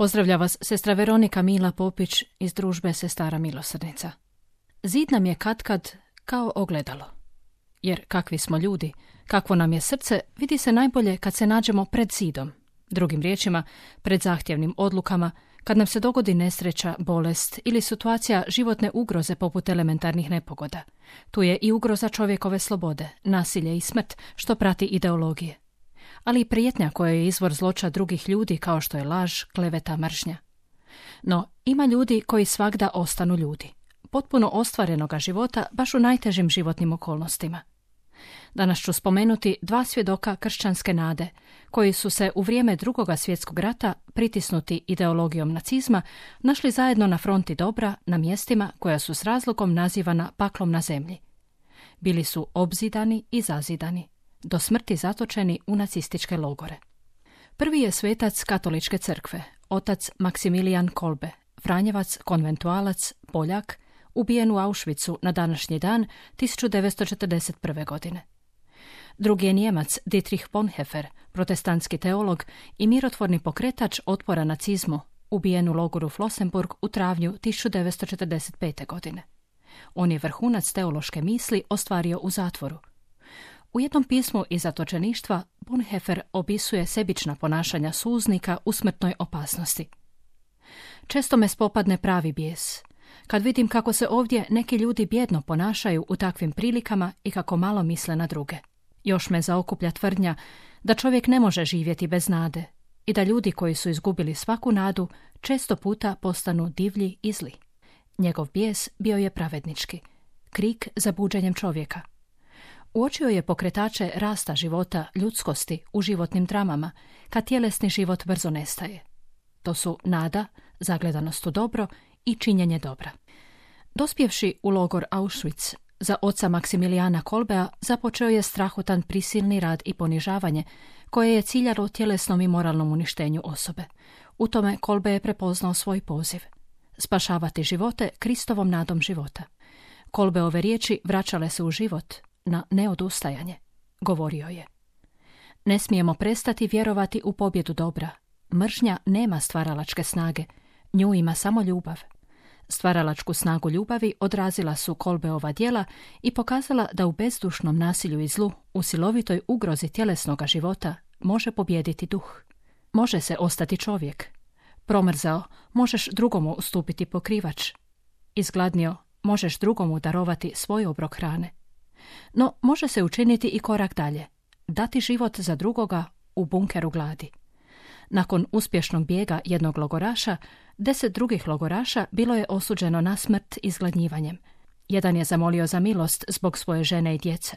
Pozdravlja vas sestra Veronika Mila Popić iz družbe Sestara Milosrdnica. Zid nam je katkad kao ogledalo. Jer kakvi smo ljudi, kakvo nam je srce, vidi se najbolje kad se nađemo pred zidom. Drugim riječima, pred zahtjevnim odlukama, kad nam se dogodi nesreća, bolest ili situacija životne ugroze poput elementarnih nepogoda. Tu je i ugroza čovjekove slobode, nasilje i smrt, što prati ideologije ali i prijetnja koja je izvor zloča drugih ljudi kao što je laž, kleveta, mržnja. No, ima ljudi koji svagda ostanu ljudi. Potpuno ostvarenoga života baš u najtežim životnim okolnostima. Danas ću spomenuti dva svjedoka kršćanske nade, koji su se u vrijeme drugoga svjetskog rata, pritisnuti ideologijom nacizma, našli zajedno na fronti dobra na mjestima koja su s razlogom nazivana paklom na zemlji. Bili su obzidani i zazidani do smrti zatočeni u nacističke logore. Prvi je svetac katoličke crkve, otac Maksimilijan Kolbe, Franjevac, konventualac, Poljak, ubijen u Auschwitzu na današnji dan 1941. godine. Drugi je Njemac Dietrich Bonhoeffer, protestantski teolog i mirotvorni pokretač otpora nacizmu, ubijen u logoru Flossenburg u travnju 1945. godine. On je vrhunac teološke misli ostvario u zatvoru, u jednom pismu iz zatočeništva Bonhoeffer opisuje sebična ponašanja suznika u smrtnoj opasnosti. Često me spopadne pravi bijes, kad vidim kako se ovdje neki ljudi bjedno ponašaju u takvim prilikama i kako malo misle na druge. Još me zaokuplja tvrdnja da čovjek ne može živjeti bez nade i da ljudi koji su izgubili svaku nadu često puta postanu divlji i zli. Njegov bijes bio je pravednički, krik za buđenjem čovjeka. Uočio je pokretače rasta života, ljudskosti u životnim dramama, kad tjelesni život brzo nestaje. To su nada, zagledanost u dobro i činjenje dobra. Dospjevši u logor Auschwitz, za oca Maksimilijana Kolbea započeo je strahotan prisilni rad i ponižavanje, koje je ciljalo tjelesnom i moralnom uništenju osobe. U tome Kolbe je prepoznao svoj poziv. Spašavati živote Kristovom nadom života. Kolbeove riječi vraćale se u život, na neodustajanje, govorio je. Ne smijemo prestati vjerovati u pobjedu dobra. Mržnja nema stvaralačke snage, nju ima samo ljubav. Stvaralačku snagu ljubavi odrazila su Kolbeova djela i pokazala da u bezdušnom nasilju i zlu, u silovitoj ugrozi tjelesnoga života, može pobijediti duh. Može se ostati čovjek. Promrzao, možeš drugomu ustupiti pokrivač. Izgladnio, možeš drugomu darovati svoj obrok hrane. No, može se učiniti i korak dalje. Dati život za drugoga u bunkeru gladi. Nakon uspješnog bijega jednog logoraša, deset drugih logoraša bilo je osuđeno na smrt izgladnjivanjem. Jedan je zamolio za milost zbog svoje žene i djece.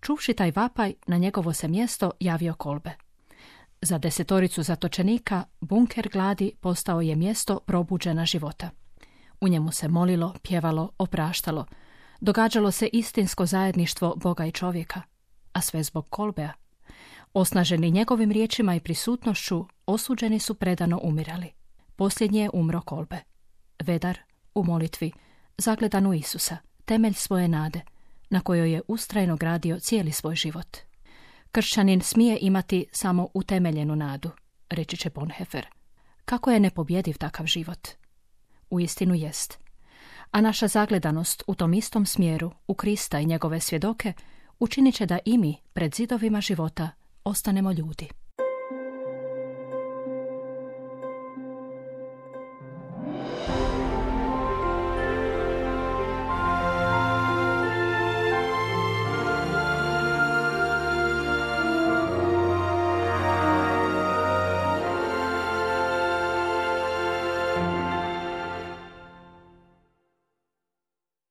Čuvši taj vapaj, na njegovo se mjesto javio kolbe. Za desetoricu zatočenika bunker gladi postao je mjesto probuđena života. U njemu se molilo, pjevalo, opraštalo – događalo se istinsko zajedništvo Boga i čovjeka, a sve zbog Kolbea. Osnaženi njegovim riječima i prisutnošću, osuđeni su predano umirali. Posljednji je umro Kolbe. Vedar, u molitvi, zagledan u Isusa, temelj svoje nade, na kojoj je ustrajno gradio cijeli svoj život. Kršćanin smije imati samo utemeljenu nadu, reći će Bonhoeffer. Kako je nepobjediv takav život? U istinu jest a naša zagledanost u tom istom smjeru, u Krista i njegove svjedoke, učinit će da i mi, pred zidovima života, ostanemo ljudi.